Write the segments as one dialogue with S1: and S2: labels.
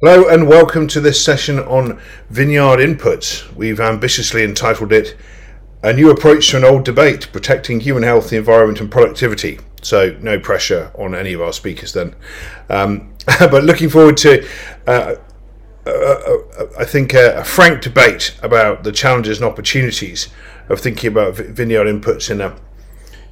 S1: Hello and welcome to this session on vineyard inputs. We've ambitiously entitled it A New Approach to an Old Debate Protecting Human Health, the Environment and Productivity. So, no pressure on any of our speakers then. Um, but looking forward to, uh, uh, uh, I think, a, a, frank debate about the challenges and opportunities of thinking about vineyard inputs in a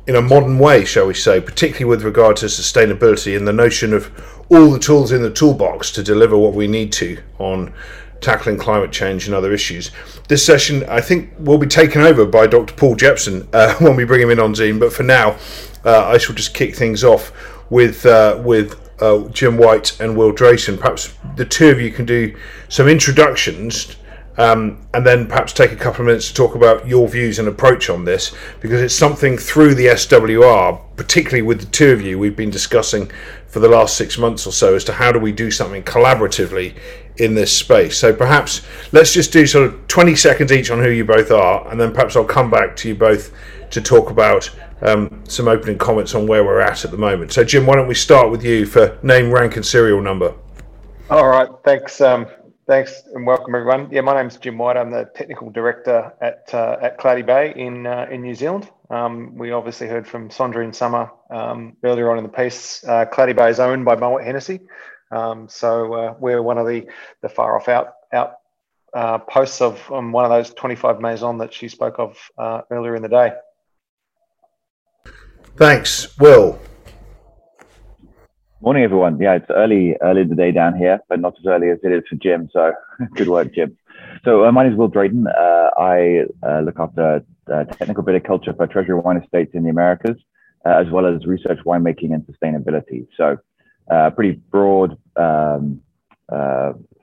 S1: in a modern way, shall we say, particularly with regard to sustainability and the notion of all the tools in the toolbox to deliver what we need to on tackling climate change and other issues. This session, I think, will be taken over by Dr. Paul Jepson uh, when we bring him in on Zoom. But for now, uh, I shall just kick things off with uh, with uh, Jim White and Will Drayton. Perhaps the two of you can do some introductions um, and then perhaps take a couple of minutes to talk about your views and approach on this because it's something through the SWR, particularly with the two of you, we've been discussing for the last six months or so as to how do we do something collaboratively in this space. So perhaps let's just do sort of 20 seconds each on who you both are, and then perhaps I'll come back to you both to talk about um, some opening comments on where we're at at the moment. So, Jim, why don't we start with you for name, rank, and serial number?
S2: All right, thanks. Um, Thanks and welcome everyone. Yeah, my name's Jim White. I'm the technical director at uh, at Cloudy Bay in uh, in New Zealand. Um, we obviously heard from Sondra Sandrine Sommer um, earlier on in the piece. Uh, Cloudy Bay is owned by Moet Hennessy, um, so uh, we're one of the the far off out out uh, posts of um, one of those 25 maison that she spoke of uh, earlier in the day.
S1: Thanks, Will.
S3: Morning, everyone. Yeah, it's early, early in the day down here, but not as early as it is for Jim. So good work, Jim. So uh, my name is Will Drayton. Uh, I uh, look after uh, technical culture for Treasury Wine Estates in the Americas, uh, as well as research winemaking and sustainability. So uh, pretty broad um,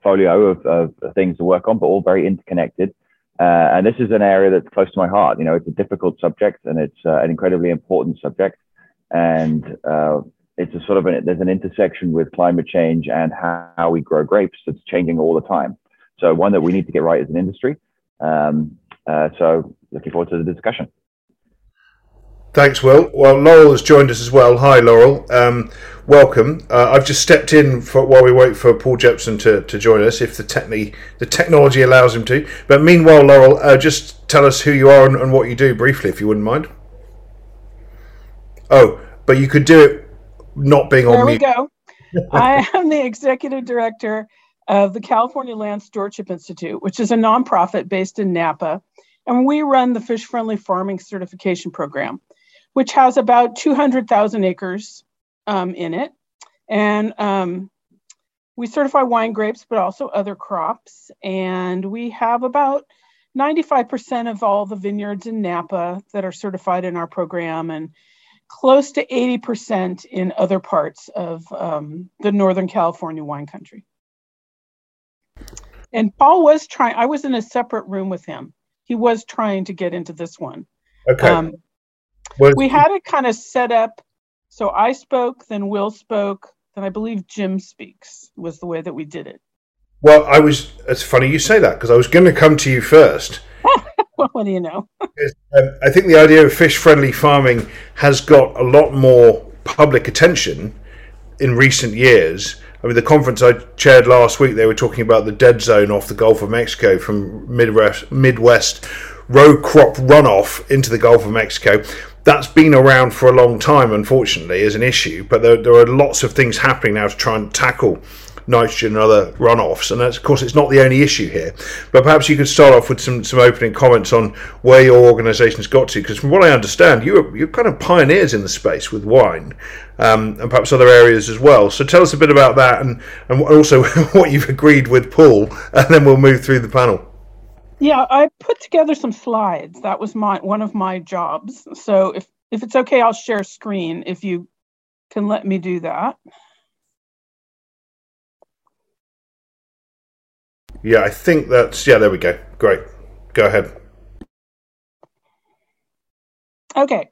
S3: folio of, of, things to work on, but all very interconnected. and this is an area that's close to my heart. You know, it's a difficult subject and it's an incredibly important subject. And it's a sort of an, there's an intersection with climate change and how, how, we grow grapes that's changing all the time. So one that we need to get right as an industry. Um, uh, so looking forward to the discussion.
S1: Thanks, Will. Well, Laurel has joined us as well. Hi, Laurel. Um, welcome. Uh, I've just stepped in for, while we wait for Paul Jepson to, to join us, if the, techni- the technology allows him to. But meanwhile, Laurel, uh, just tell us who you are and, and what you do briefly, if you wouldn't mind. Oh, but you could do it not being
S4: on
S1: there mute.
S4: There we go. I am the executive director of the California Land Stewardship Institute, which is a nonprofit based in Napa. And we run the Fish Friendly Farming Certification Program, which has about 200,000 acres um, in it. And um, we certify wine grapes, but also other crops. And we have about 95% of all the vineyards in Napa that are certified in our program. And close to 80% in other parts of um, the Northern California wine country. And Paul was trying, I was in a separate room with him. He was trying to get into this one.
S1: Okay. Um,
S4: we had it kind of set up. So I spoke, then Will spoke, then I believe Jim speaks, was the way that we did it.
S1: Well, I was, it's funny you say that because I was going to come to you first
S4: what do you know?
S1: um, I think the idea of fish friendly farming has got a lot more public attention in recent years. I mean, the conference I chaired last week, they were talking about the dead zone off the Gulf of Mexico from Midwest, Midwest row crop runoff into the Gulf of Mexico. That's been around for a long time, unfortunately, as an issue, but there, there are lots of things happening now to try and tackle nitrogen and other runoffs. And of course, it's not the only issue here. But perhaps you could start off with some, some opening comments on where your organisation's got to, because from what I understand, you're, you're kind of pioneers in the space with wine um, and perhaps other areas as well. So tell us a bit about that and, and also what you've agreed with Paul, and then we'll move through the panel.
S4: Yeah, I put together some slides. That was my one of my jobs. So if if it's okay, I'll share screen if you can let me do that.
S1: Yeah, I think that's yeah. There we go. Great. Go ahead.
S4: Okay.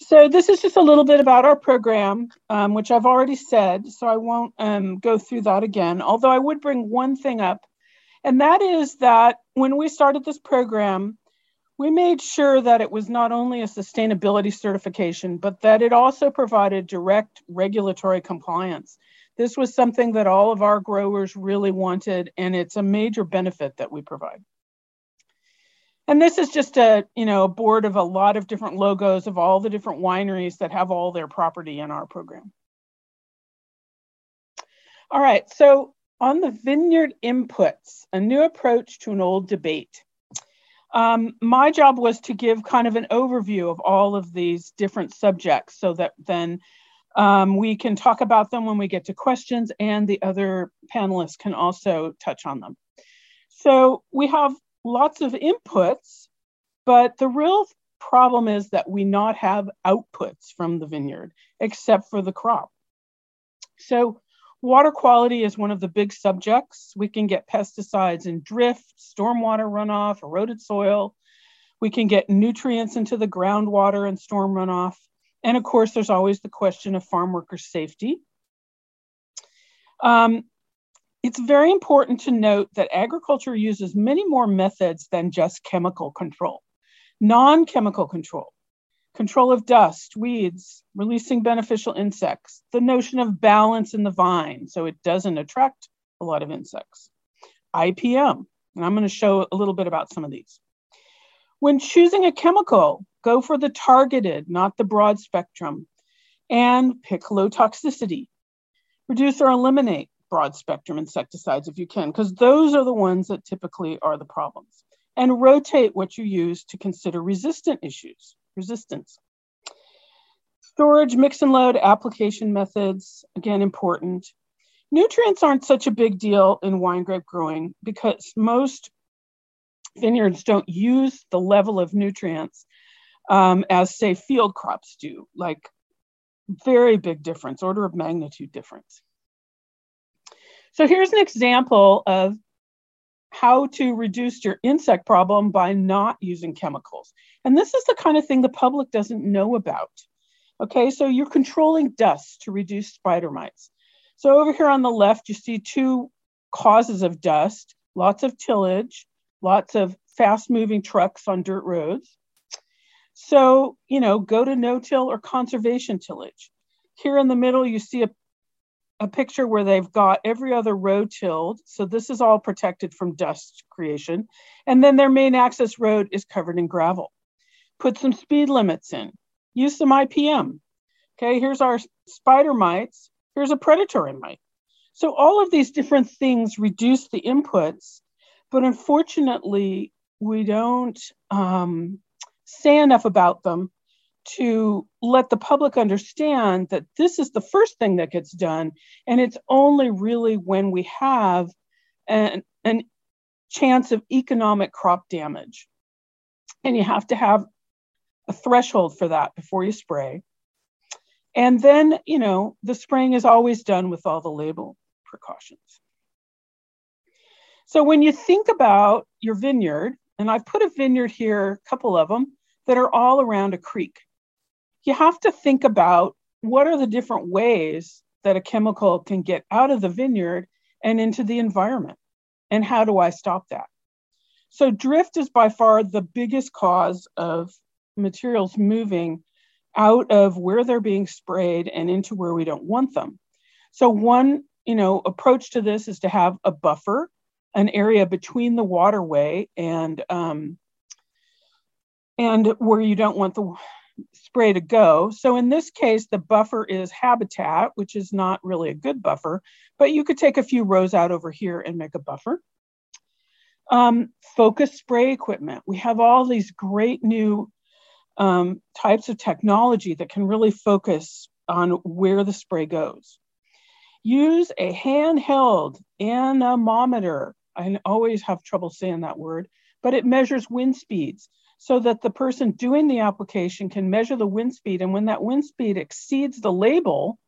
S4: So this is just a little bit about our program, um, which I've already said, so I won't um, go through that again. Although I would bring one thing up, and that is that when we started this program, we made sure that it was not only a sustainability certification, but that it also provided direct regulatory compliance This was something that all of our growers really wanted, and it's a major benefit that we provide. And this is just a, you know, a board of a lot of different logos of all the different wineries that have all their property in our program. All right, so on the vineyard inputs, a new approach to an old debate. Um, my job was to give kind of an overview of all of these different subjects so that then um, we can talk about them when we get to questions and the other panelists can also touch on them. So we have lots of inputs, but the real problem is that we not have outputs from the vineyard except for the crop. So water quality is one of the big subjects. We can get pesticides in drift, stormwater runoff, eroded soil. We can get nutrients into the groundwater and storm runoff. And of course, there's always the question of farm worker safety. Um, it's very important to note that agriculture uses many more methods than just chemical control. Non chemical control, control of dust, weeds, releasing beneficial insects, the notion of balance in the vine so it doesn't attract a lot of insects, IPM, and I'm going to show a little bit about some of these. When choosing a chemical, go for the targeted, not the broad spectrum, and pick low toxicity. Reduce or eliminate broad spectrum insecticides if you can, because those are the ones that typically are the problems. And rotate what you use to consider resistant issues, resistance. Storage, mix and load, application methods, again, important. Nutrients aren't such a big deal in wine grape growing because most vineyards don't use the level of nutrients um, as, say, field crops do, like very big difference, order of magnitude difference. So here's an example of how to reduce your insect problem by not using chemicals. And this is the kind of thing the public doesn't know about. Okay, so you're controlling dust to reduce spider mites. So over here on the left, you see two causes of dust, lots of tillage, lots of fast moving trucks on dirt roads. So, you know, go to no-till or conservation tillage. Here in the middle, you see a a picture where they've got every other road tilled. So this is all protected from dust creation. And then their main access road is covered in gravel. Put some speed limits in. Use some IPM. Okay, here's our spider mites. Here's a predatory mite. So all of these different things reduce the inputs, but unfortunately, we don't um, say enough about them to let the public understand that this is the first thing that gets done. And it's only really when we have an, an chance of economic crop damage. And you have to have a threshold for that before you spray. And then, you know, the spraying is always done with all the label precautions. So when you think about your vineyard, and I've put a vineyard here, a couple of them, that are all around a creek you have to think about what are the different ways that a chemical can get out of the vineyard and into the environment and how do i stop that? So drift is by far the biggest cause of materials moving out of where they're being sprayed and into where we don't want them. So one you know approach to this is to have a buffer an area between the waterway and um, and where you don't want the spray to go. So in this case, the buffer is habitat, which is not really a good buffer, but you could take a few rows out over here and make a buffer. Um, focus spray equipment. We have all these great new um, types of technology that can really focus on where the spray goes. Use a handheld anemometer. I always have trouble saying that word, but it measures wind speeds so that the person doing the application can measure the wind speed. And when that wind speed exceeds the label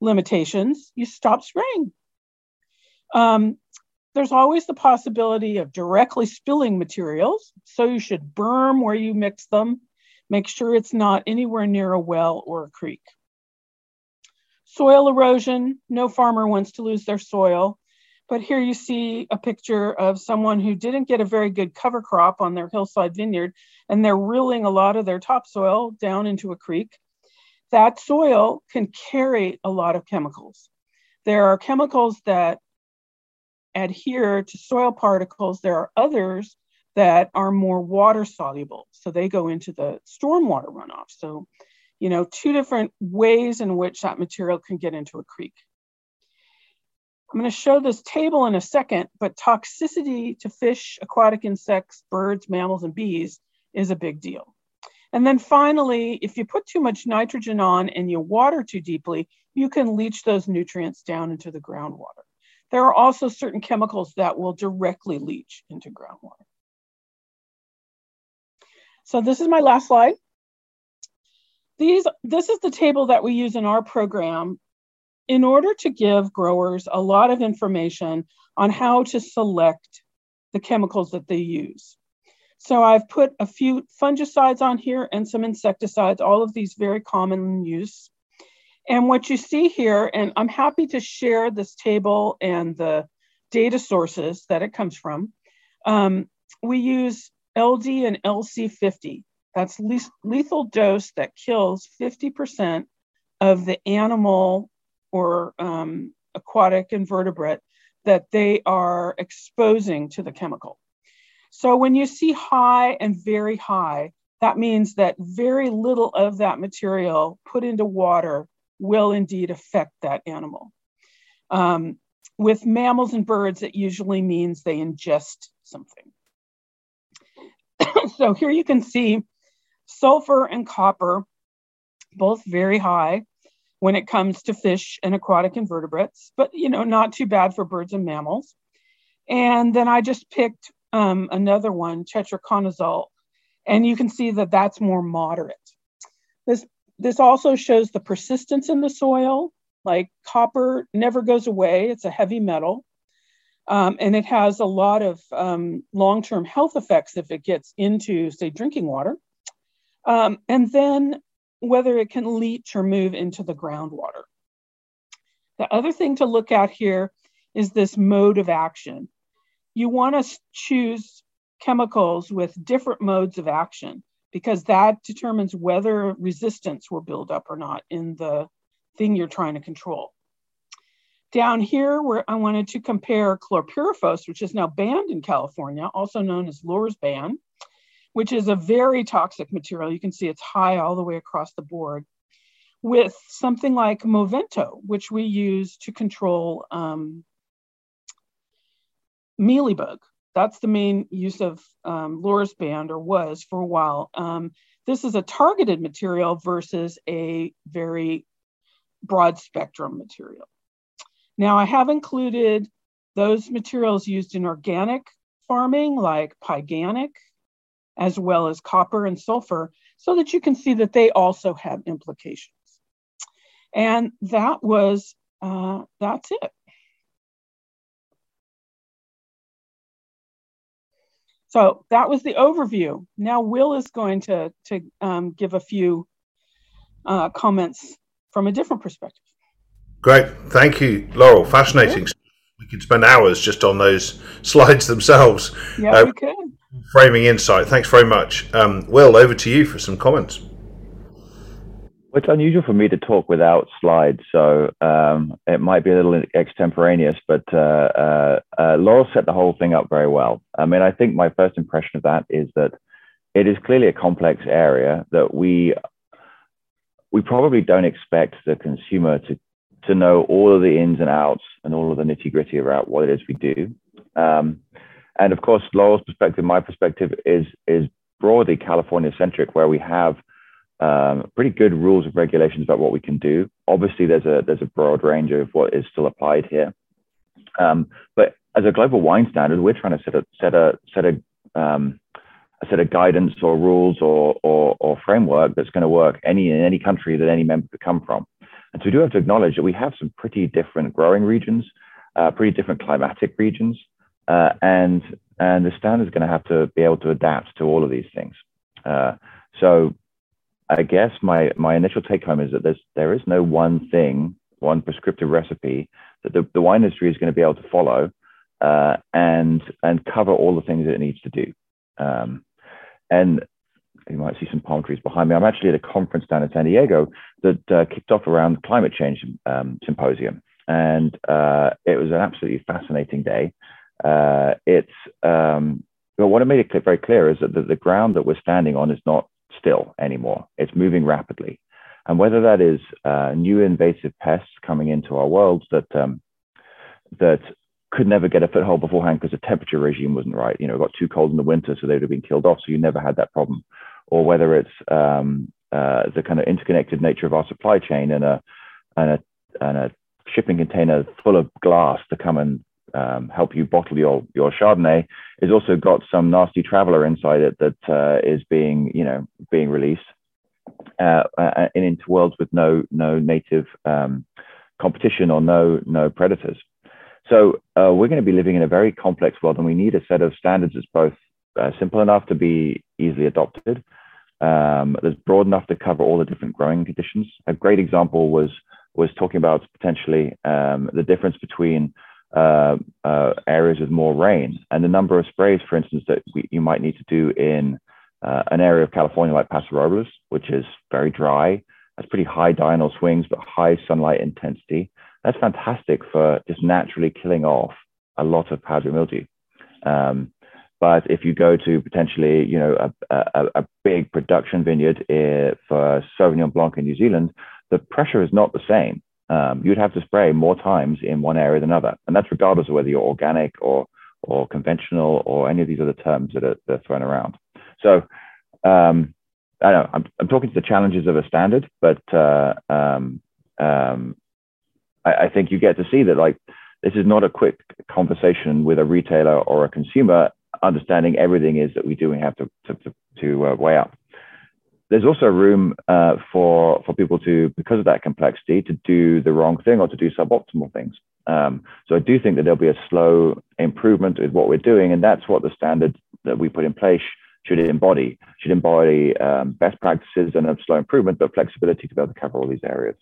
S4: limitations, you stop spraying. Um, there's always the possibility of directly spilling materials. So you should berm where you mix them. Make sure it's not anywhere near a well or a creek. Soil erosion, no farmer wants to lose their soil. But here you see a picture of someone who didn't get a very good cover crop on their hillside vineyard, and they're reeling a lot of their topsoil down into a creek. That soil can carry a lot of chemicals. There are chemicals that adhere to soil particles. There are others that are more water soluble. So they go into the stormwater runoff. So, you know, two different ways in which that material can get into a creek. I'm going to show this table in a second, but toxicity to fish, aquatic insects, birds, mammals, and bees is a big deal. And then finally, if you put too much nitrogen on and you water too deeply, you can leach those nutrients down into the groundwater. There are also certain chemicals that will directly leach into groundwater. So this is my last slide. These, this is the table that we use in our program in order to give growers a lot of information on how to select the chemicals that they use. So I've put a few fungicides on here and some insecticides, all of these very common use. And what you see here, and I'm happy to share this table and the data sources that it comes from. Um, we use LD and LC50. That's lethal dose that kills 50% of the animal or um, aquatic invertebrate that they are exposing to the chemical. So when you see high and very high, that means that very little of that material put into water will indeed affect that animal. Um, with mammals and birds, it usually means they ingest something. so here you can see sulfur and copper, both very high when it comes to fish and aquatic invertebrates, but you know, not too bad for birds and mammals. And then I just picked um, another one, tetraconazole, and you can see that that's more moderate. This, this also shows the persistence in the soil, like copper never goes away, it's a heavy metal. Um, and it has a lot of um, long term health effects if it gets into, say, drinking water. Um, and then whether it can leach or move into the groundwater. The other thing to look at here is this mode of action. You want to choose chemicals with different modes of action because that determines whether resistance will build up or not in the thing you're trying to control. Down here, where I wanted to compare chlorpyrifos, which is now banned in California, also known as Lorsban, which is a very toxic material. You can see it's high all the way across the board, with something like Movento, which we use to control um, mealybug. That's the main use of um, band or was for a while. Um, this is a targeted material versus a very broad spectrum material. Now, I have included those materials used in organic farming, like pyganic, as well as copper and sulfur, so that you can see that they also have implications. And that was, uh, that's it. So that was the overview. Now Will is going to, to um, give a few uh, comments from a different perspective.
S1: Great. Thank you, Laurel. Fascinating. We could spend hours just on those slides themselves.
S4: Yeah, uh, we could.
S1: Framing insight. Thanks very much. Um, Will, over to you for some comments.
S3: It's unusual for me to talk without slides, so um, it might be a little extemporaneous, but uh, uh, uh, Laurel set the whole thing up very well. I mean, I think my first impression of that is that it is clearly a complex area that we we probably don't expect the consumer to to know all of the ins and outs and all of the nitty gritty about what it is we do. Um, and of course, Laurel's perspective, my perspective is is broadly California centric, where we have um, pretty good rules of regulations about what we can do. Obviously, there's a there's a broad range of what is still applied here. Um, but as a global wine standard, we're trying to set a set a set a um, a set of guidance or rules or, or, or framework that's going to work any in any country that any member could come from. And so we do have to acknowledge that we have some pretty different growing regions, uh, pretty different climatic regions, uh, and and the standard is going to have to be able to adapt to all of these things. Uh, so I guess my my initial take home is that there's there is no one thing, one prescriptive recipe that the, the wine industry is going to be able to follow uh, and and cover all the things that it needs to do. Um, and you might see some palm trees behind me. I'm actually at a conference down in San Diego that uh, kicked off around climate change um, symposium. and uh, it was an absolutely fascinating day. Uh, it's um, but what it made it very clear is that the, the ground that we're standing on is not still anymore. It's moving rapidly, and whether that is uh, new invasive pests coming into our world that um, that could never get a foothold beforehand because the temperature regime wasn't right. You know, it got too cold in the winter, so they would have been killed off. So you never had that problem. Or whether it's um, uh, the kind of interconnected nature of our supply chain and a and a and a shipping container full of glass to come and um, help you bottle your your Chardonnay is also got some nasty traveler inside it that uh, is being you know being released uh, uh, into worlds with no no native um, competition or no no predators. So uh, we're going to be living in a very complex world, and we need a set of standards that's both uh, simple enough to be easily adopted, um, that's broad enough to cover all the different growing conditions. A great example was was talking about potentially um, the difference between uh, uh, areas with more rain and the number of sprays, for instance, that we, you might need to do in uh, an area of California like Paso Robles, which is very dry, has pretty high diurnal swings but high sunlight intensity. That's fantastic for just naturally killing off a lot of powdery mildew. Um, but if you go to potentially, you know, a, a, a big production vineyard uh, for Sauvignon Blanc in New Zealand, the pressure is not the same. Um, you'd have to spray more times in one area than another, and that's regardless of whether you're organic or or conventional or any of these other terms that are, that are thrown around. So um, I know I'm, I'm talking to the challenges of a standard, but uh, um, um, I, I, think you get to see that like this is not a quick conversation with a retailer or a consumer understanding everything is that we do and have to to, to, to uh, weigh up there's also room uh, for for people to, because of that complexity, to do the wrong thing or to do suboptimal things. Um, so I do think that there'll be a slow improvement with what we're doing, and that's what the standard that we put in place should embody. Should embody um, best practices and a slow improvement, but flexibility to be able to cover all these areas.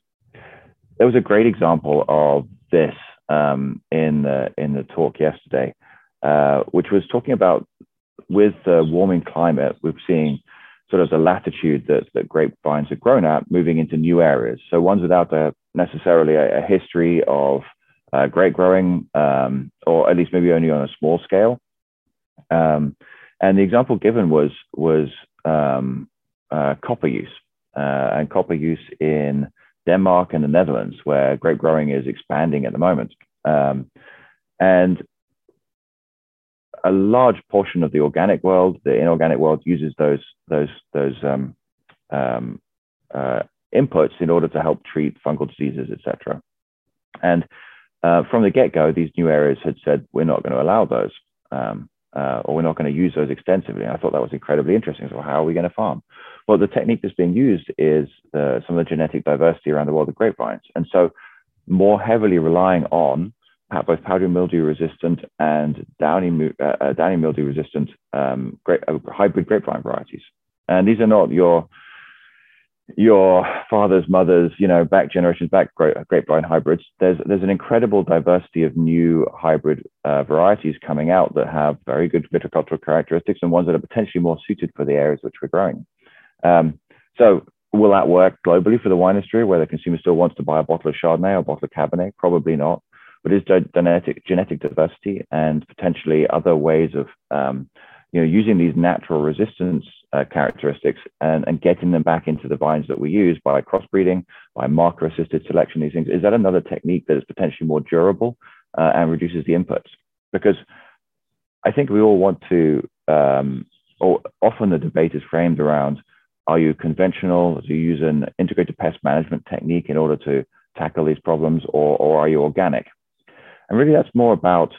S3: There was a great example of this um, in the in the talk yesterday, uh, which was talking about with the warming climate, we're seeing sort of the latitude that, that grapevines have grown at, moving into new areas. So ones without a, necessarily a, a history of uh, grape growing, um, or at least maybe only on a small scale. Um, and the example given was was um, uh, copper use uh, and copper use in Denmark and the Netherlands, where grape growing is expanding at the moment. Um, and a large portion of the organic world, the inorganic world, uses those those those um, um, uh, inputs in order to help treat fungal diseases, etc. And uh, from the get-go, these new areas had said we're not going to allow those, um, uh, or we're not going to use those extensively. And I thought that was incredibly interesting. So how are we going to farm? Well, the technique that's being used is the, some of the genetic diversity around the world of grapevines, and so more heavily relying on both powdery mildew resistant and downy, uh, uh, downy mildew resistant um, grape, uh, hybrid grapevine varieties. And these are not your your father's, mother's, you know, back generations back grapevine hybrids. There's there's an incredible diversity of new hybrid uh, varieties coming out that have very good viticultural characteristics and ones that are potentially more suited for the areas which we're growing. Um, so will that work globally for the wine industry, where the consumer still wants to buy a bottle of Chardonnay or a bottle of Cabernet? Probably not but is genetic genetic diversity and potentially other ways of um, you know using these natural resistance uh, characteristics and, and getting them back into the vines that we use by crossbreeding, by marker assisted selection, these things, is that another technique that is potentially more durable uh, and reduces the inputs? Because I think we all want to, um, or often the debate is framed around are you conventional? Do you use an integrated pest management technique in order to tackle these problems, or, or are you organic? And really, that's more about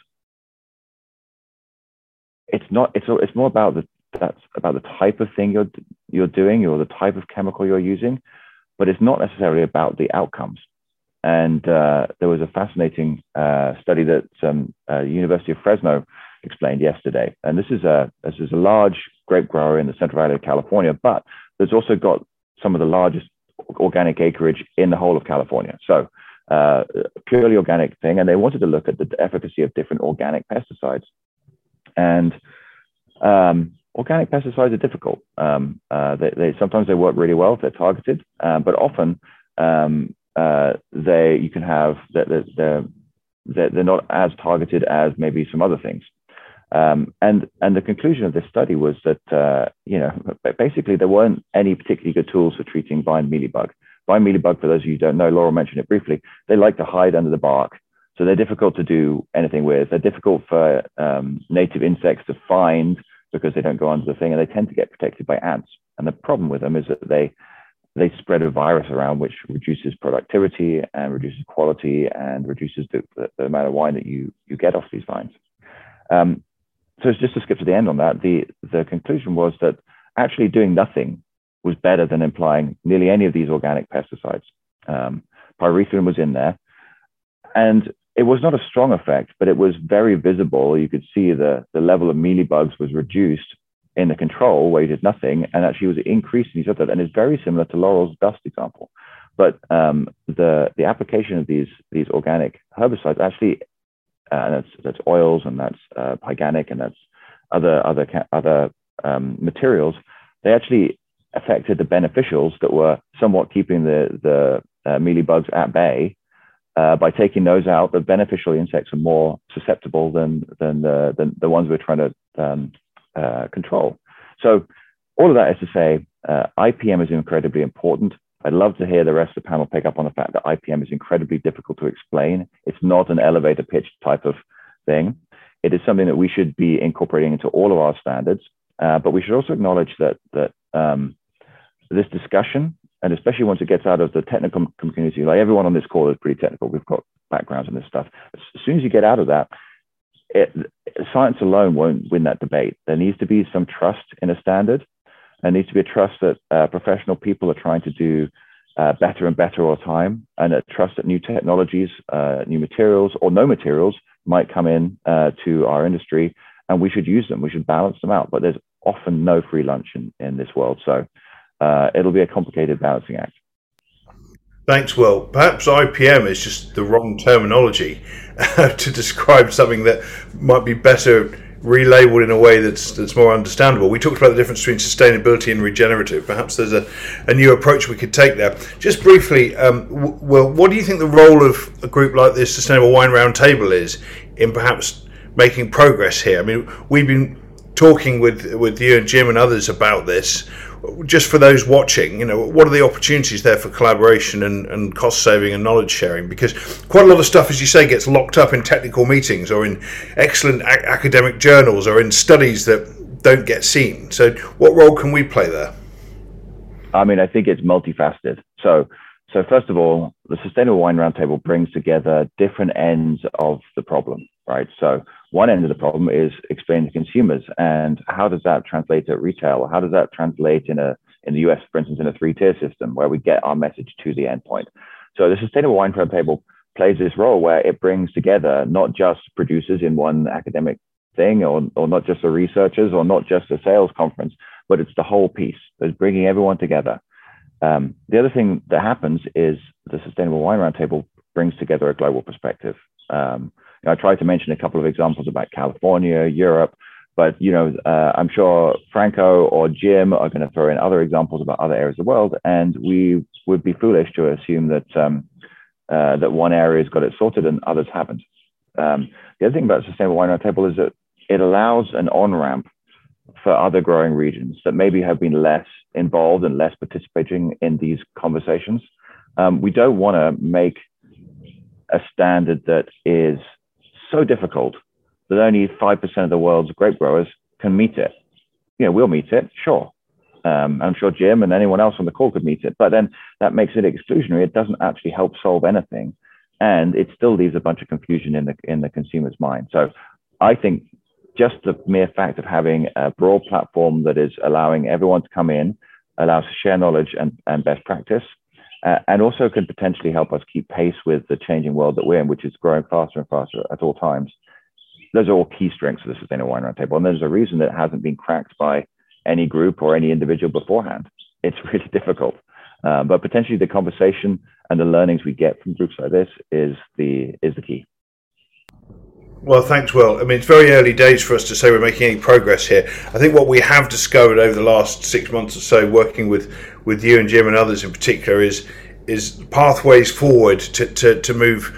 S3: it's not it's it's more about the that's about the type of thing you're you're doing or the type of chemical you're using, but it's not necessarily about the outcomes. And uh, there was a fascinating uh, study that um, uh, University of Fresno explained yesterday. And this is a this is a large grape grower in the Central Valley of California, but there's also got some of the largest organic acreage in the whole of California. So uh, purely organic thing, and they wanted to look at the efficacy of different organic pesticides. And um, organic pesticides are difficult. Um, uh, they, they, sometimes they work really well if they're targeted, uh, but often um, uh, they you can have that they're, they're, they're not as targeted as maybe some other things. Um, and and the conclusion of this study was that uh, you know basically there weren't any particularly good tools for treating vine mealybug. Vine mealybug, for those of you who don't know, Laurel mentioned it briefly. They like to hide under the bark, so they're difficult to do anything with. They're difficult for um, native insects to find because they don't go under the thing, and they tend to get protected by ants. And the problem with them is that they they spread a virus around which reduces productivity and reduces quality and reduces the, the, the amount of wine that you you get off these vines. Um, so it's just to skip to the end on that, the, the conclusion was that actually doing nothing was better than applying nearly any of these organic pesticides. Um, pyrethrin was in there. And it was not a strong effect, but it was very visible. You could see the, the level of mealybugs was reduced in the control where you did nothing, and actually was increasing. Said that, and it's very similar to Laurel's dust example. But um, the the application of these these organic herbicides actually uh, and that's that's oils and that's uh, pyganic and that's other other other um, materials. They actually affected the beneficials that were somewhat keeping the the uh, mealybugs at bay. Uh, by taking those out, the beneficial insects are more susceptible than than the than the ones we're trying to um, uh, control. So, all of that is to say, uh, IPM is incredibly important. I'd love to hear the rest of the panel pick up on the fact that IPM is incredibly difficult to explain. It's not an elevator pitch type of thing. It is something that we should be incorporating into all of our standards. Uh, but we should also acknowledge that that um, this discussion, and especially once it gets out of the technical community, like everyone on this call is pretty technical. We've got backgrounds in this stuff. As soon as you get out of that, it, science alone won't win that debate. There needs to be some trust in a standard there needs to be a trust that uh, professional people are trying to do uh, better and better all the time, and a trust that new technologies, uh, new materials, or no materials might come in uh, to our industry, and we should use them. We should balance them out. But there's often no free lunch in, in this world, so uh, it'll be a complicated balancing act.
S1: Thanks, Will. Perhaps IPM is just the wrong terminology to describe something that might be better relabeled in a way that's that's more understandable. We talked about the difference between sustainability and regenerative. Perhaps there's a, a new approach we could take there. Just briefly, um, w- well, what do you think the role of a group like this Sustainable Wine Roundtable is in perhaps making progress here? I mean, we've been talking with with you and Jim and others about this just for those watching, you know, what are the opportunities there for collaboration and, and cost saving and knowledge sharing? Because quite a lot of stuff, as you say, gets locked up in technical meetings or in excellent academic journals or in studies that don't get seen. So, what role can we play there?
S3: I mean, I think it's multifaceted. So, so first of all, the Sustainable Wine Roundtable brings together different ends of the problem, right? So one end of the problem is explaining to consumers, and how does that translate at retail? How does that translate in a in the US, for instance, in a three-tier system where we get our message to the endpoint? So the Sustainable Wine Roundtable plays this role where it brings together not just producers in one academic thing, or or not just the researchers, or not just the sales conference, but it's the whole piece. It's bringing everyone together um, the other thing that happens is the Sustainable Wine Roundtable brings together a global perspective. Um, know, I tried to mention a couple of examples about California, Europe, but you know, uh, I'm sure Franco or Jim are going to throw in other examples about other areas of the world, and we would be foolish to assume that um, uh, that one area has got it sorted and others haven't. Um, the other thing about Sustainable Wine Roundtable is that it allows an on ramp for other growing regions that maybe have been less involved and less participating in these conversations. Um, we don't want to make a standard that is so difficult that only 5% of the world's grape growers can meet it. You know, we'll meet it, sure. Um, I'm sure Jim and anyone else on the call could meet it, but then that makes it exclusionary. It doesn't actually help solve anything. And it still leaves a bunch of confusion in the in the consumer's mind. So I think just the mere fact of having a broad platform that is allowing everyone to come in, allows to share knowledge and, and best practice, uh, and also can potentially help us keep pace with the changing world that we're in, which is growing faster and faster at all times. Those are all key strengths of the Sustainable Wine Roundtable. And there's a reason that hasn't been cracked by any group or any individual beforehand. It's really difficult. Um, but potentially the conversation and the learnings we get from groups like this is the is the key.
S1: Well, thanks, Will. I mean, it's very early days for us to say we're making any progress here. I think what we have discovered over the last six months or so, working with, with you and Jim and others in particular, is is pathways forward to, to, to move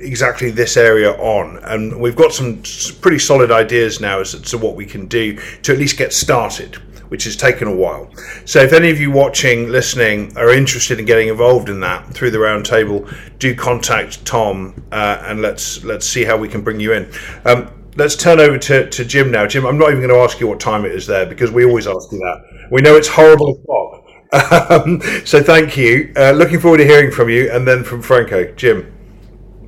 S1: exactly this area on and we've got some pretty solid ideas now as to what we can do to at least get started which has taken a while. So, if any of you watching, listening, are interested in getting involved in that through the roundtable, do contact Tom uh, and let's let's see how we can bring you in. Um, let's turn over to, to Jim now. Jim, I'm not even going to ask you what time it is there because we always ask you that. We know it's horrible o'clock. Um, so thank you. Uh, looking forward to hearing from you and then from Franco. Jim.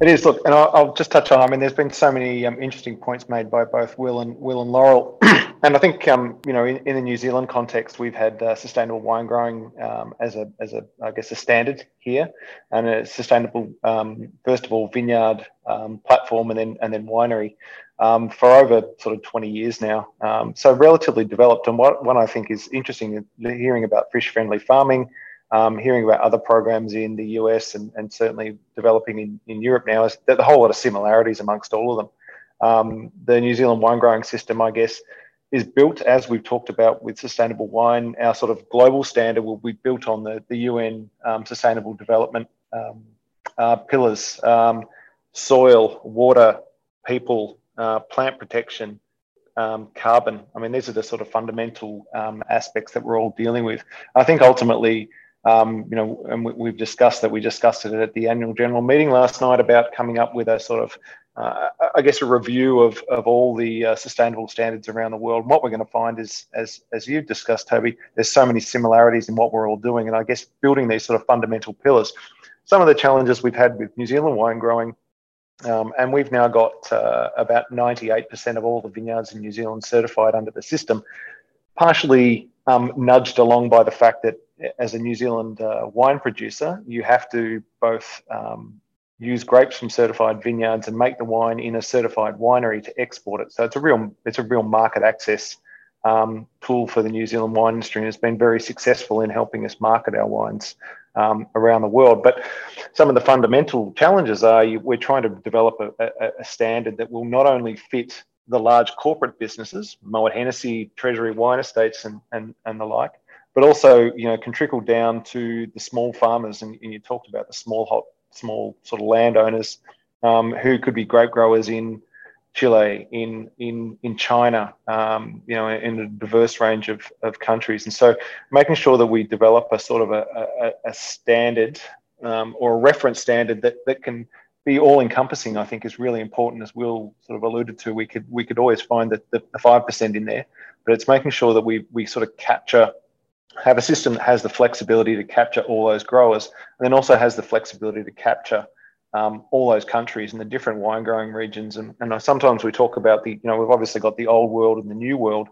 S2: It is. Look, and I'll, I'll, just touch on. I mean, there's been so many um, interesting points made by both Will and Will and Laurel, and I think um, you know, in, in, the New Zealand context, we've had uh, sustainable wine growing um, as a as a I guess a standard here, and a sustainable um, first of all vineyard um, platform, and then and then winery um, for over sort of 20 years now. so relatively developed. And what one I think is interesting, hearing about fish friendly farming um, hearing about other programs in the US and, and certainly developing in, in Europe now is that a whole lot of similarities amongst all of them. Um, the New Zealand wine growing system, I guess, is built as we've talked about with sustainable wine. Our sort of global standard will be built on the, the UN um, sustainable development um, uh, pillars um, soil, water, people, uh, plant protection, um, carbon. I mean, these are the sort of fundamental um, aspects that we're all dealing with. I think ultimately, um, you know, and we, have discussed that. We discussed it at the annual general meeting last night about coming up with a sort of, uh, I guess, a review of, of all the uh, sustainable standards around the world. And what we're going to find is, as as you've discussed, Toby, there's so many similarities in what we're all doing, and I guess building these sort of fundamental pillars. Some of the challenges we've had with New Zealand wine growing. Um, and we've now got uh, about 98% of all the vineyards in New Zealand certified under the system, partially um, nudged along by the fact that as a New Zealand uh, wine producer, you have to both um, use grapes from certified vineyards and make the wine in a certified winery to export it. So it's a real it's a real market access um, tool for the New Zealand wine industry, and it's been very successful in helping us market our wines um, around the world. But some of the fundamental challenges are you, we're trying to develop a, a, a, standard that will not only fit the large corporate businesses, Moet Hennessy, Treasury Wine Estates, and, and, and the like, but also you know can trickle down to the small farmers, and, and you talked about the small hot, small sort of landowners um, who could be grape growers in Chile, in in in China, um, you know, in a diverse range of, of countries, and so making sure that we develop a sort of a, a, a standard um, or a reference standard that that can be all encompassing, I think, is really important. As Will sort of alluded to, we could we could always find the five percent in there, but it's making sure that we we sort of capture have a system that has the flexibility to capture all those growers, and then also has the flexibility to capture um, all those countries and the different wine growing regions. And, and sometimes we talk about the, you know, we've obviously got the old world and the new world.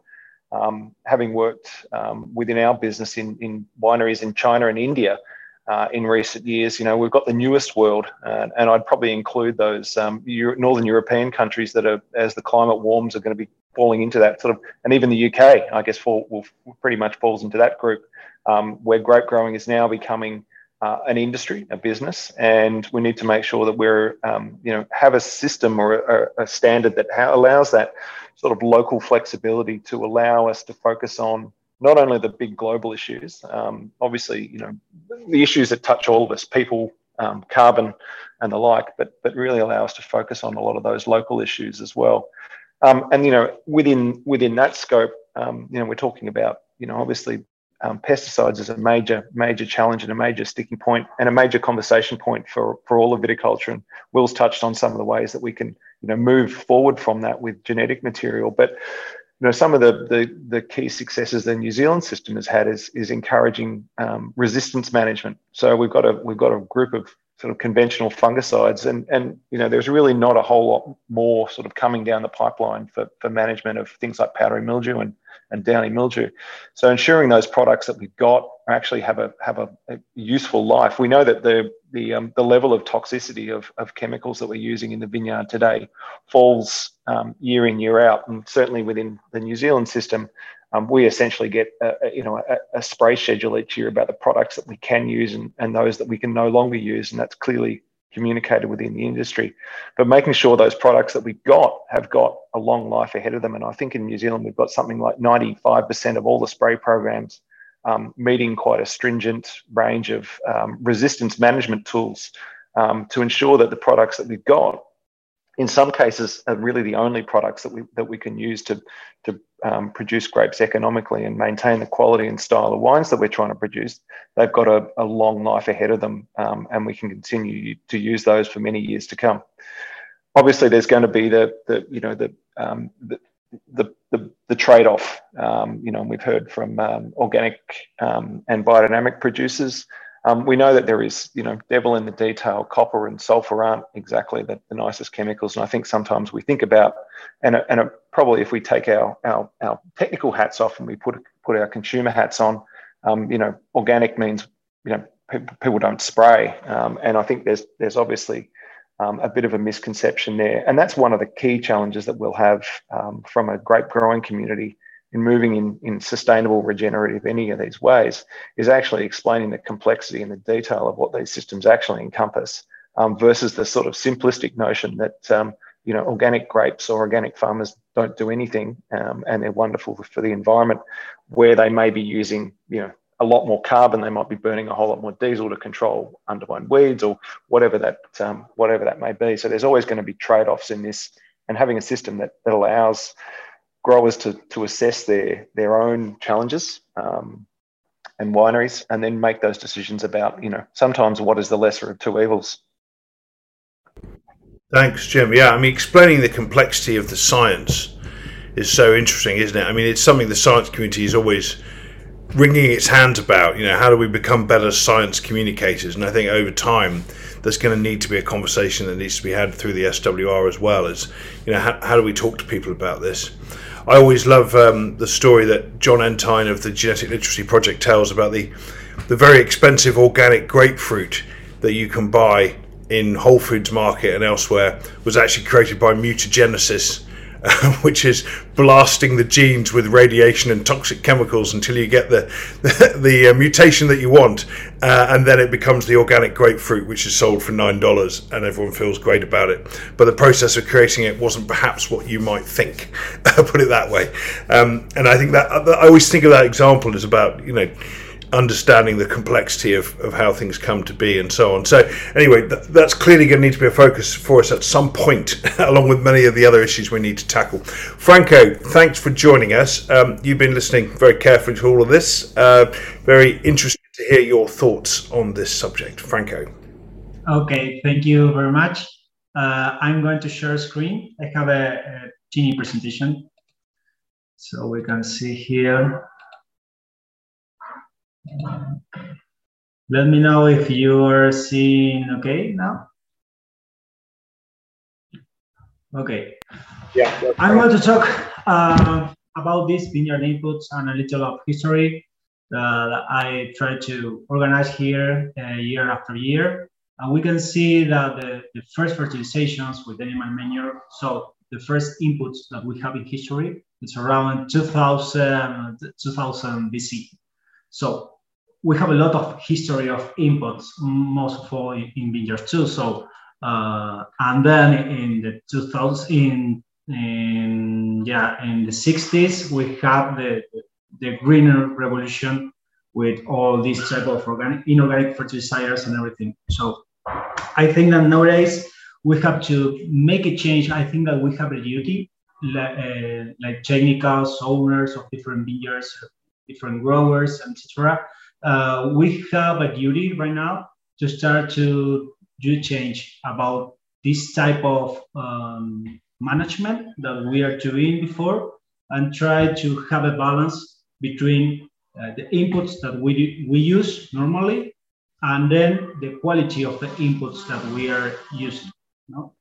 S2: Um, having worked um, within our business in, in wineries in China and India uh, in recent years, you know, we've got the newest world, uh, and I'd probably include those um, Euro- Northern European countries that are, as the climate warms, are going to be falling into that sort of, and even the UK, I guess, fall, will pretty much falls into that group, um, where grape growing is now becoming uh, an industry, a business, and we need to make sure that we're, um, you know, have a system or a, a standard that ha- allows that sort of local flexibility to allow us to focus on not only the big global issues, um, obviously, you know, the issues that touch all of us, people, um, carbon, and the like, but but really allow us to focus on a lot of those local issues as well. Um, and you know, within within that scope, um, you know, we're talking about you know, obviously, um, pesticides is a major major challenge and a major sticking point and a major conversation point for for all of viticulture. And Will's touched on some of the ways that we can you know move forward from that with genetic material, but you know, some of the, the, the key successes the New Zealand system has had is, is encouraging um, resistance management. So we've got a we've got a group of sort of conventional fungicides. And, and you know, there's really not a whole lot more sort of coming down the pipeline for, for management of things like powdery mildew and, and downy mildew. So ensuring those products that we've got actually have a have a, a useful life. We know that the the um, the level of toxicity of, of chemicals that we're using in the vineyard today falls um, year in year out, and certainly within the New Zealand system, um, we essentially get a, a you know a, a, spray schedule each year about the products that we can use and, and those that we can no longer use, and that's clearly communicated within the industry. But making sure those products that we've got have got a long life ahead of them, and I think in New Zealand we've got something like 95% of all the spray programs um, meeting quite a stringent range of um, resistance management tools um, to ensure that the products that we've got, in some cases, are really the only products that we that we can use to to um, produce grapes economically and maintain the quality and style of wines that we're trying to produce. They've got a, a long life ahead of them, um, and we can continue to use those for many years to come. Obviously, there's going to be the the you know the um, the, the, the, the trade-off, um, you know, and we've heard from um, organic um, and biodynamic producers um, we know that there is, you know, devil in the detail. Copper and sulfur aren't exactly the, the nicest chemicals, and I think sometimes we think about, and and probably if we take our, our our technical hats off and we put put our consumer hats on, um, you know, organic means, you know, people, people don't spray, um, and I think there's there's obviously um, a bit of a misconception there, and that's one of the key challenges that we'll have um, from a grape growing community in moving in, in sustainable regenerative any of these ways is actually explaining the complexity and the detail of what these systems actually encompass um, versus the sort of simplistic notion that um, you know organic grapes or organic farmers don't do anything um, and they're wonderful for the environment where they may be using you know a lot more carbon they might be burning a whole lot more diesel to control under-vine weeds or whatever that um, whatever that may be. So there's always going to be trade-offs in this and having a system that, that allows growers to, to assess their, their own challenges um, and wineries and then make those decisions about, you know, sometimes what is the lesser of two evils.
S1: Thanks, Jim. Yeah, I mean, explaining the complexity of the science is so interesting, isn't it? I mean, it's something the science community is always wringing its hands about. You know, how do we become better science communicators? And I think over time, there's going to need to be a conversation that needs to be had through the SWR as well as, you know, how, how do we talk to people about this? I always love um, the story that John Entine of the Genetic Literacy Project tells about the the very expensive organic grapefruit that you can buy in Whole Foods Market and elsewhere was actually created by mutagenesis which is blasting the genes with radiation and toxic chemicals until you get the the, the uh, mutation that you want, uh, and then it becomes the organic grapefruit, which is sold for nine dollars, and everyone feels great about it. But the process of creating it wasn't perhaps what you might think. Put it that way. Um, and I think that I always think of that example as about you know understanding the complexity of, of how things come to be and so on. So, anyway, th- that's clearly going to need to be a focus for us at some point, along with many of the other issues we need to tackle. Franco, thanks for joining us. Um, you've been listening very carefully to all of this. Uh, very interested to hear your thoughts on this subject. Franco.
S5: Okay, thank you very much. Uh, I'm going to share screen. I have a, a teeny presentation. So we can see here. Let me know if you are seeing okay now. Okay. Yeah. I'm going to talk uh, about these vineyard inputs and a little of history that I try to organize here uh, year after year. And we can see that the, the first fertilizations with animal manure, so the first inputs that we have in history, it's around 2000, 2000 BC. So we have a lot of history of inputs, most of all in, in vineyards too. So, uh, and then in the 2000s, in, in, yeah, in the 60s, we had the, the greener revolution with all these type of organic, inorganic fertilizers and everything. So I think that nowadays we have to make a change. I think that we have a duty, like, uh, like owners of different vineyards, different growers, etc uh, we have a duty right now to start to do change about this type of um, management that we are doing before and try to have a balance between uh, the inputs that we, we use normally and then the quality of the inputs that we are using. No?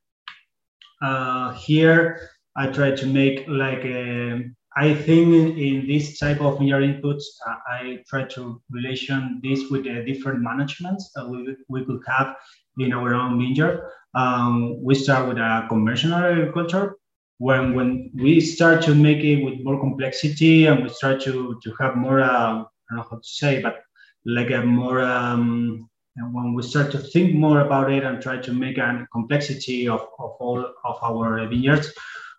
S5: Uh, here, I try to make like a, I think in, in, this type of vineyard inputs, uh, I try to relation this with the different managements that we, we could have in our own vineyard. Um, we start with a conventional agriculture. When, when we start to make it with more complexity and we start to, to have more, uh, I don't know how to say, but like a more, um, when we start to think more about it and try to make a complexity of, of all of our vineyards,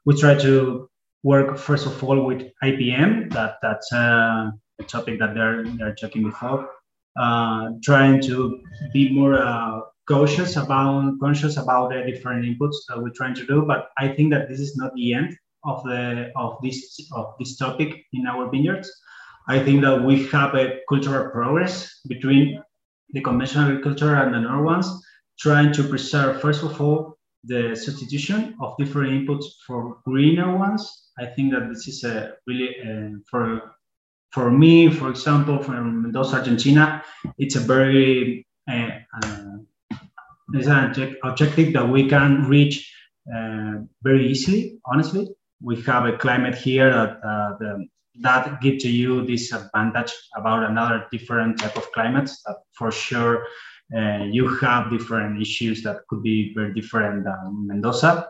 S5: we try to work first of all with IPM, that that's uh, topic that they're they're talking before. Uh, trying to be more uh, cautious about conscious about the different inputs that we're trying to do. But I think that this is not the end of the of this of this topic in our vineyards. I think that we have a cultural progress between the conventional agriculture and the other ones, trying to preserve first of all the substitution of different inputs for greener ones. I think that this is a really uh, for for me, for example, from Mendoza, Argentina, it's a very uh, uh, it's an objective that we can reach uh, very easily. Honestly, we have a climate here that uh, the, that give to you this advantage about another different type of climates that for sure uh, you have different issues that could be very different than Mendoza.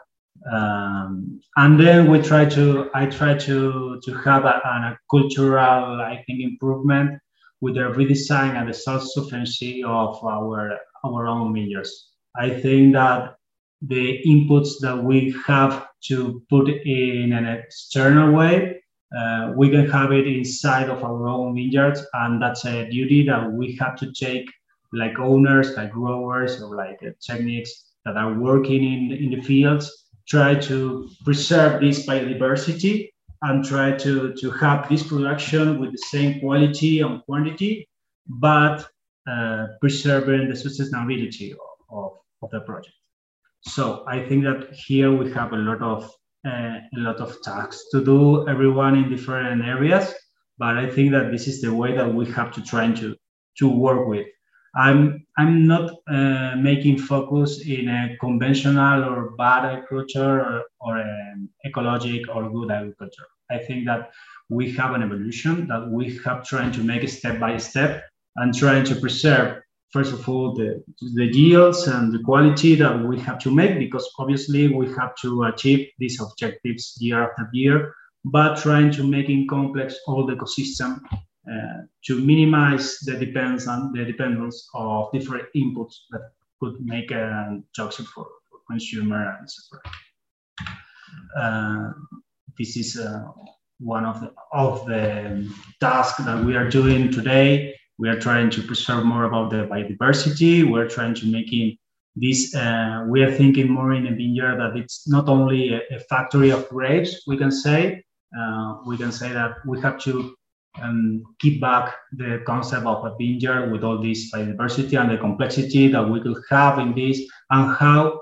S5: Um, and then we try to, I try to, to have a, a cultural, I think, improvement with the redesign and the self-sufficiency of our, our own vineyards. I think that the inputs that we have to put in an external way uh, we can have it inside of our own vineyards, and that's a duty that we have to take, like owners, like growers, or like uh, techniques that are working in, in the fields, try to preserve this biodiversity and try to, to have this production with the same quality and quantity, but uh, preserving the sustainability of, of, the project. So I think that here we have a lot of uh, a lot of tasks to do, everyone in different areas. But I think that this is the way that we have to try to to work with. I'm I'm not uh, making focus in a conventional or bad agriculture or, or an ecologic or good agriculture. I think that we have an evolution that we have trying to make step by step and trying to preserve first of all the, the yields and the quality that we have to make because obviously we have to achieve these objectives year after year but trying to make in complex all the ecosystem to minimize the dependence on the dependence of different inputs that could make a toxic for, for consumer and etc. Uh, this is uh, one of the of the tasks that we are doing today we are trying to preserve more about the biodiversity. We're trying to making this. Uh, we are thinking more in a vineyard that it's not only a, a factory of grapes. We can say uh, we can say that we have to um, keep back the concept of a vineyard with all this biodiversity and the complexity that we could have in this, and how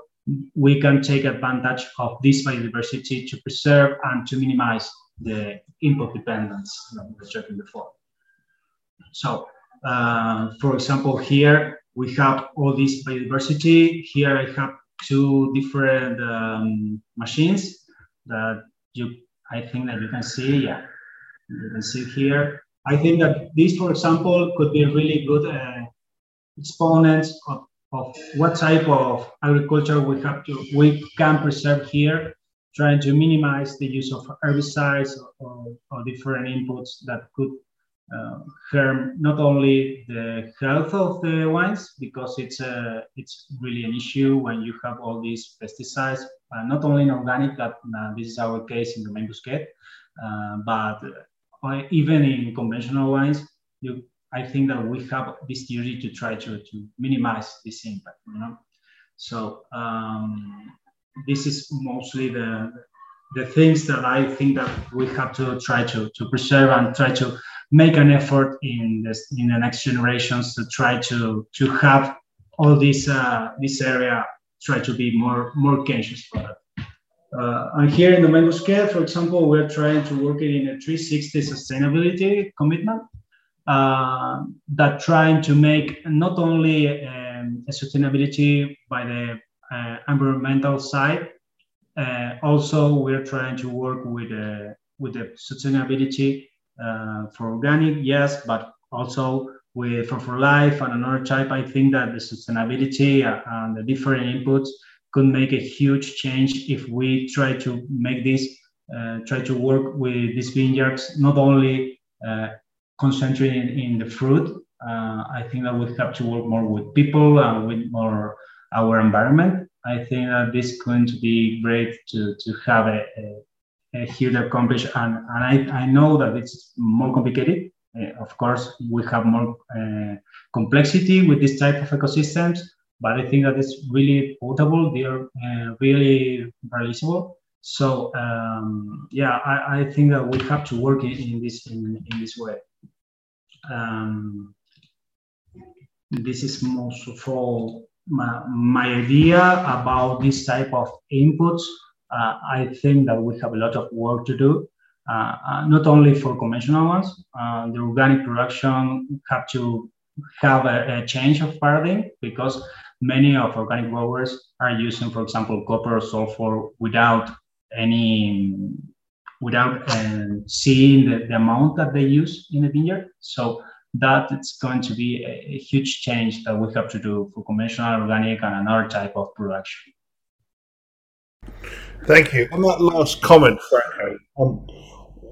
S5: we can take advantage of this biodiversity to preserve and to minimize the input dependence that we were talking before. So uh, for example, here we have all this biodiversity. Here I have two different um, machines that you, I think that you can see. Yeah, you can see here. I think that this, for example, could be really good uh, exponent of, of what type of agriculture we have to we can preserve here, trying to minimize the use of herbicides or, or different inputs that could uh, harm not only the health of the wines because it's a it's really an issue when you have all these pesticides uh, not only in organic that uh, this is our case in Domaine Bousquet, uh, but uh, even in conventional wines you I think that we have this duty to try to, to minimize this impact you know so um, this is mostly the the things that I think that we have to try to, to preserve and try to make an effort in this in the next generations to try to to have all this uh, this area try to be more more conscious for that. Uh, and here in the Domaine Bousquet, for example, we're trying to work in a 360 sustainability commitment uh, that trying to make not only um, a sustainability by the uh, environmental side, uh, also we're trying to work with uh, with the sustainability uh, for organic, yes, but also with for, for life and another type, I think that the sustainability and the different inputs could make a huge change if we try to make this, uh, try to work with these vineyards, not only uh, concentrating in the fruit. Uh, I think that we have to work more with people and with more our environment. I think that this is going to be great to, to have a, a here to accomplish. And, and I, I know that it's more complicated Uh, of course, we have more uh, complexity with this type of ecosystems, but I think that it's really portable. They are uh, really realizable. So um, yeah, I, I, think that we have to work in, in this in, in, this way. Um, this is most of all my, my idea about this type of inputs. Uh, I think that we have a lot of work to do. Uh, uh, not only for conventional ones, uh, the organic production have to have a, a, change of paradigm because many of organic growers are using, for example, copper or sulfur without any without uh, seeing the, the, amount that they use in the vineyard. So that it's going to be a, a, huge change that we have to do for conventional organic and another type of production.
S1: Thank you. On that last comment, Franco, um,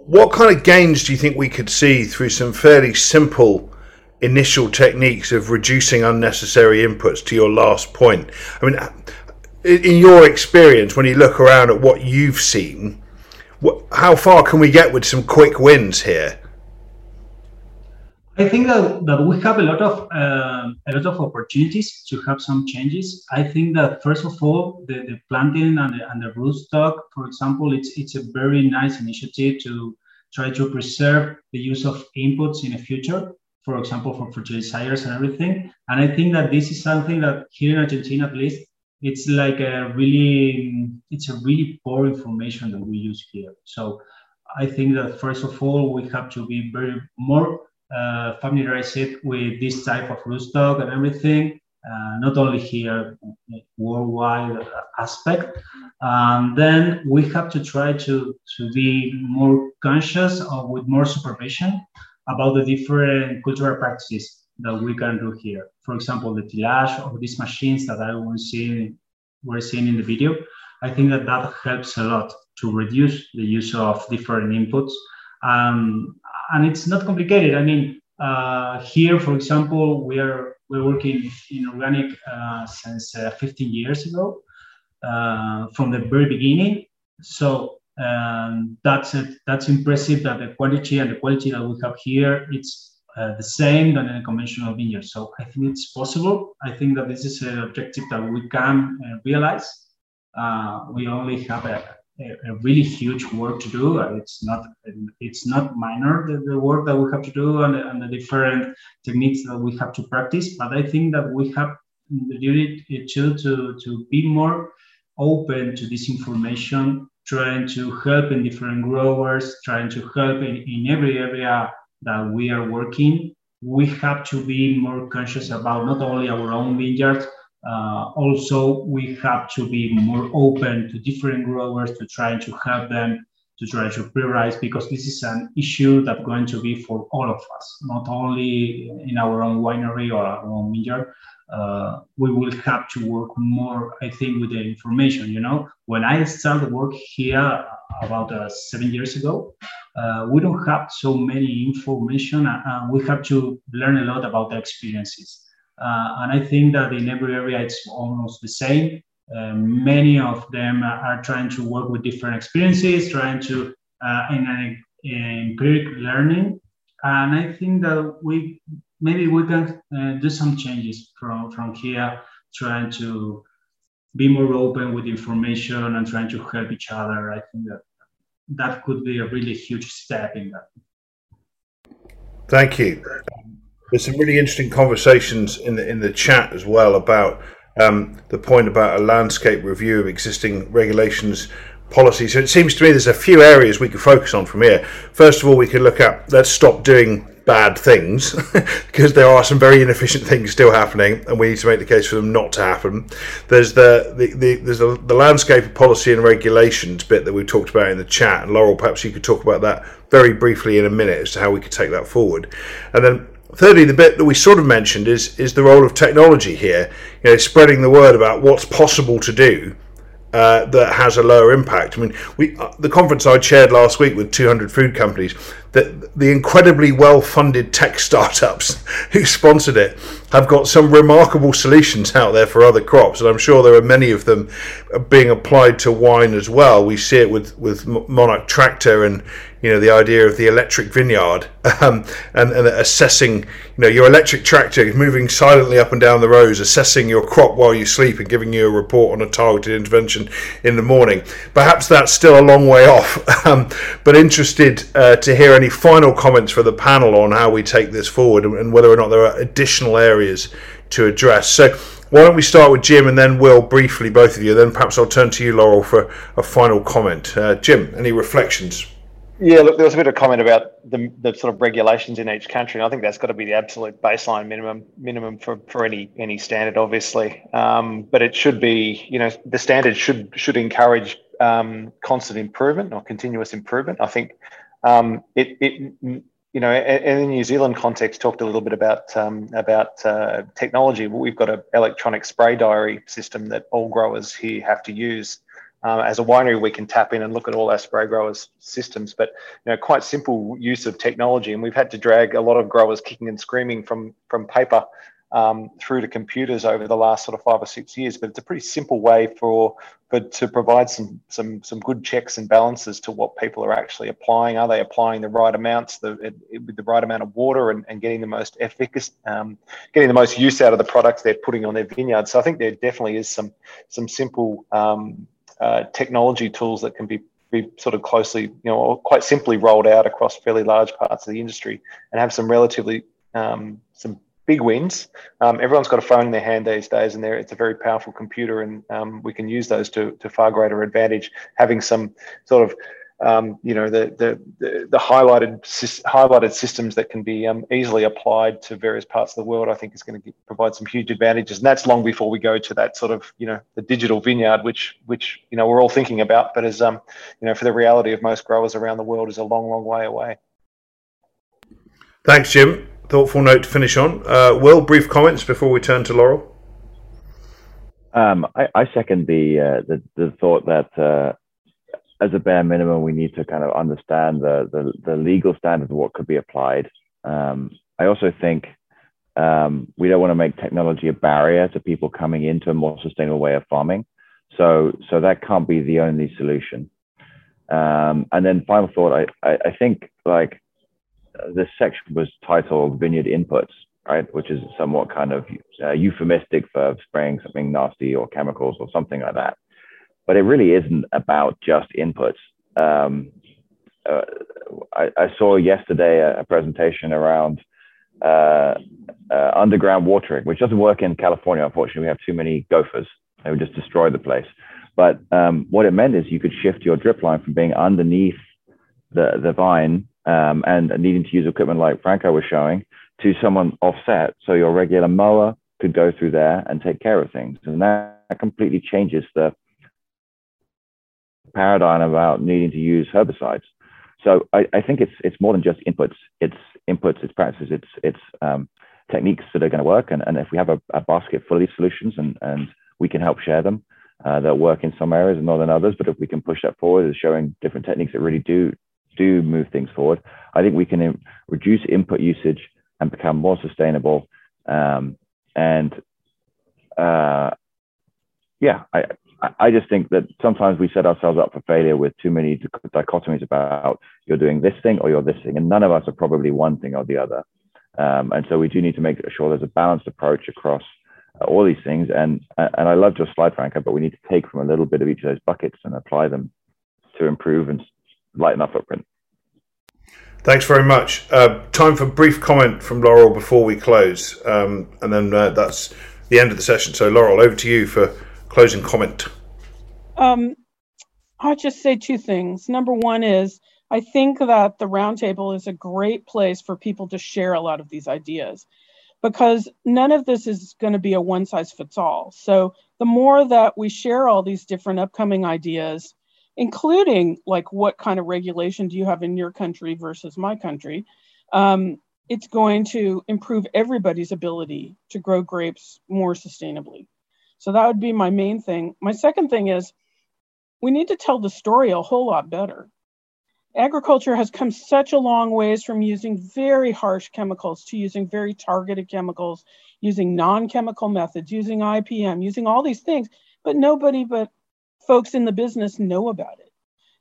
S1: what kind of gains do you think we could see through some fairly simple initial techniques of reducing unnecessary inputs to your last point? I mean, in your experience, when you look around at what you've seen, what, how far can we get with some quick wins here?
S5: I think that, that we have a lot of uh, a lot of opportunities to have some changes. I think that first of all, the, the planting and the, and the rootstock, for example, it's it's a very nice initiative to try to preserve the use of inputs in the future. For example, for fertilizers and everything. And I think that this is something that here in Argentina, at least, it's like a really it's a really poor information that we use here. So I think that first of all, we have to be very more uh, familiarize it with this type of rootstock and everything, uh, not only here, worldwide aspect. Um, then we have to try to, to be more conscious of, with more supervision about the different cultural practices that we can do here. For example, the tillage of these machines that I was seeing, were seeing in the video. I think that that helps a lot to reduce the use of different inputs um, and it's not complicated. I mean, uh, here, for example, we are we're working in organic uh, since uh, 15 years ago, uh, from the very beginning. So um, that's it. That's impressive that the quality and the quality that we have here it's uh, the same than in a conventional vineyard. So I think it's possible. I think that this is an objective that we can uh, realize. we only have a, a, really huge work to do. It's not it's not minor the, the work that we have to do and, and, the different techniques that we have to practice. But I think that we have the duty to to be more open to this information, trying to help in different growers, trying to help in, in every area that we are working. We have to be more conscious about not only our own vineyards, uh, also, we have to be more open to different growers to try to help them to try to prioritize because this is an issue that's going to be for all of us, not only in our own winery or our own vineyard. Uh, we will have to work more, I think, with the information. You know, when I started work here about uh, seven years ago, uh, we don't have so many information, and we have to learn a lot about the experiences. Uh, and I think that in every area it's almost the same. Uh, many of them are trying to work with different experiences, trying to uh, in an empiric learning. And I think that we maybe we can uh, do some changes from, from here, trying to be more open with information and trying to help each other. I think that that could be a really huge step in that.
S1: Thank you. There's some really interesting conversations in the in the chat as well about um, the point about a landscape review of existing regulations policy. So it seems to me there's a few areas we could focus on from here. First of all, we could look at let's stop doing bad things because there are some very inefficient things still happening, and we need to make the case for them not to happen. There's the, the, the there's the, the landscape of policy and regulations bit that we've talked about in the chat, and Laurel, perhaps you could talk about that very briefly in a minute as to how we could take that forward, and then thirdly, the bit that we sort of mentioned is is the role of technology here. You know, spreading the word about what's possible to do uh, that has a lower impact. I mean, we uh, the conference I chaired last week with 200 food companies, that the incredibly well-funded tech startups who sponsored it have got some remarkable solutions out there for other crops, and I'm sure there are many of them being applied to wine as well. We see it with with Monarch Tractor and you know the idea of the electric vineyard um, and, and, assessing you know your electric tractor moving silently up and down the rows assessing your crop while you sleep and giving you a report on a targeted intervention in the morning perhaps that's still a long way off um, but interested uh, to hear any final comments for the panel on how we take this forward and whether or not there are additional areas to address so why don't we start with Jim and then Will briefly, both of you. Then perhaps I'll turn to you, Laurel, for a final comment. Uh, Jim, any reflections?
S2: Yeah, look, there was a bit of comment about the, the sort of regulations in each country, and I think that's got to be the absolute baseline minimum minimum for, for any any standard, obviously. Um, but it should be, you know, the standard should should encourage um, constant improvement or continuous improvement. I think um, it, it you know, in the New Zealand context, talked a little bit about um, about uh, technology. We've got an electronic spray diary system that all growers here have to use. Um, as a winery, we can tap in and look at all our spray growers' systems, but you know, quite simple use of technology. And we've had to drag a lot of growers kicking and screaming from from paper um, through to computers over the last sort of five or six years. But it's a pretty simple way for, for to provide some some some good checks and balances to what people are actually applying. Are they applying the right amounts, the with the right amount of water, and, and getting the most efficacy, um, getting the most use out of the products they're putting on their vineyard? So I think there definitely is some some simple um, uh, technology tools that can be be sort of closely, you know, quite simply rolled out across fairly large parts of the industry and have some relatively um, some big wins. Um, everyone's got a phone in their hand these days, and it's a very powerful computer, and um, we can use those to, to far greater advantage. Having some sort of um, you know the, the the, the highlighted highlighted systems that can be um, easily applied to various parts of the world, I think is going to provide some huge advantages, and that's long before we go to that sort of you know the digital vineyard, which which you know we're all thinking about, but as um you know for the reality of most growers around the world is a long long way away.
S1: Thanks, Jim thoughtful note to finish on. Uh, Will, brief comments before we turn to Laurel.
S3: Um, I, I, second the, uh, the, the thought that uh, as a bare minimum, we need to kind of understand the the, the legal standards of what could be applied. Um, I also think um, we don't want to make technology a barrier to people coming into a more sustainable way of farming. So so that can't be the only solution. Um, and then final thought, I, I, I think like this section was titled Vineyard Inputs, right? Which is somewhat kind of uh, euphemistic for spraying something nasty or chemicals or something like that. But it really isn't about just inputs. Um, uh, I, I, saw yesterday a, a presentation around uh, uh, underground watering, which doesn't work in California. Unfortunately, we have too many gophers; they would just destroy the place. But um, what it meant is you could shift your drip line from being underneath the the vine um, and needing to use equipment like Franco was showing to someone offset. So your regular mower could go through there and take care of things. And that completely changes the paradigm about needing to use herbicides. So I, I think it's it's more than just inputs. It's inputs, it's practices, it's it's um, techniques that are going to work. And, and if we have a, a, basket full of these solutions and, and we can help share them, uh, that work in some areas and not in others. But if we can push that forward, is showing different techniques that really do do move things forward, I think we can Im- reduce input usage and become more sustainable. Um, and uh, yeah, I, I just think that sometimes we set ourselves up for failure with too many dichotomies about you're doing this thing or you're this thing, and none of us are probably one thing or the other. Um, and so we do need to make sure there's a balanced approach across uh, all these things. And and I loved your slide, Franco, but we need to take from a little bit of each of those buckets and apply them to improve and lighten our footprint.
S1: Thanks very much. Uh, time for a brief comment from Laurel before we close, um, and then uh, that's the end of the session. So, Laurel, over to you for closing comment.
S4: Um, I'll just say two things. Number one is I think that the roundtable is a great place for people to share a lot of these ideas because none of this is going to be a one size fits all. So, the more that we share all these different upcoming ideas, including like what kind of regulation do you have in your country versus my country um, it's going to improve everybody's ability to grow grapes more sustainably so that would be my main thing my second thing is we need to tell the story a whole lot better agriculture has come such a long ways from using very harsh chemicals to using very targeted chemicals using non-chemical methods using ipm using all these things but nobody but folks in the business know about it.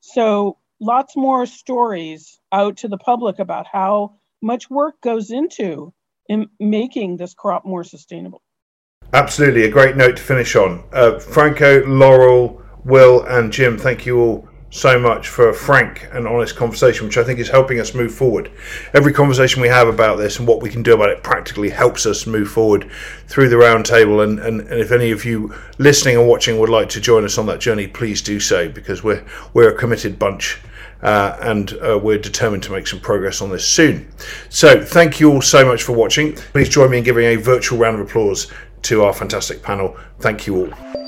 S4: So lots more stories out to the public about how much work goes into in making this crop more sustainable.
S1: Absolutely, a great note to finish on. Uh, Franco, Laurel, Will, and Jim, thank you all so much for a frank and honest conversation, which I think is helping us move forward. Every conversation we have about this and what we can do about it practically helps us move forward through the roundtable. And, and, and if any of you listening and watching would like to join us on that journey, please do so because we're we're a committed bunch. Uh, and uh, we're determined to make some progress on this soon. So, thank you all so much for watching. Please join me in giving a virtual round of applause to our fantastic panel. Thank you all.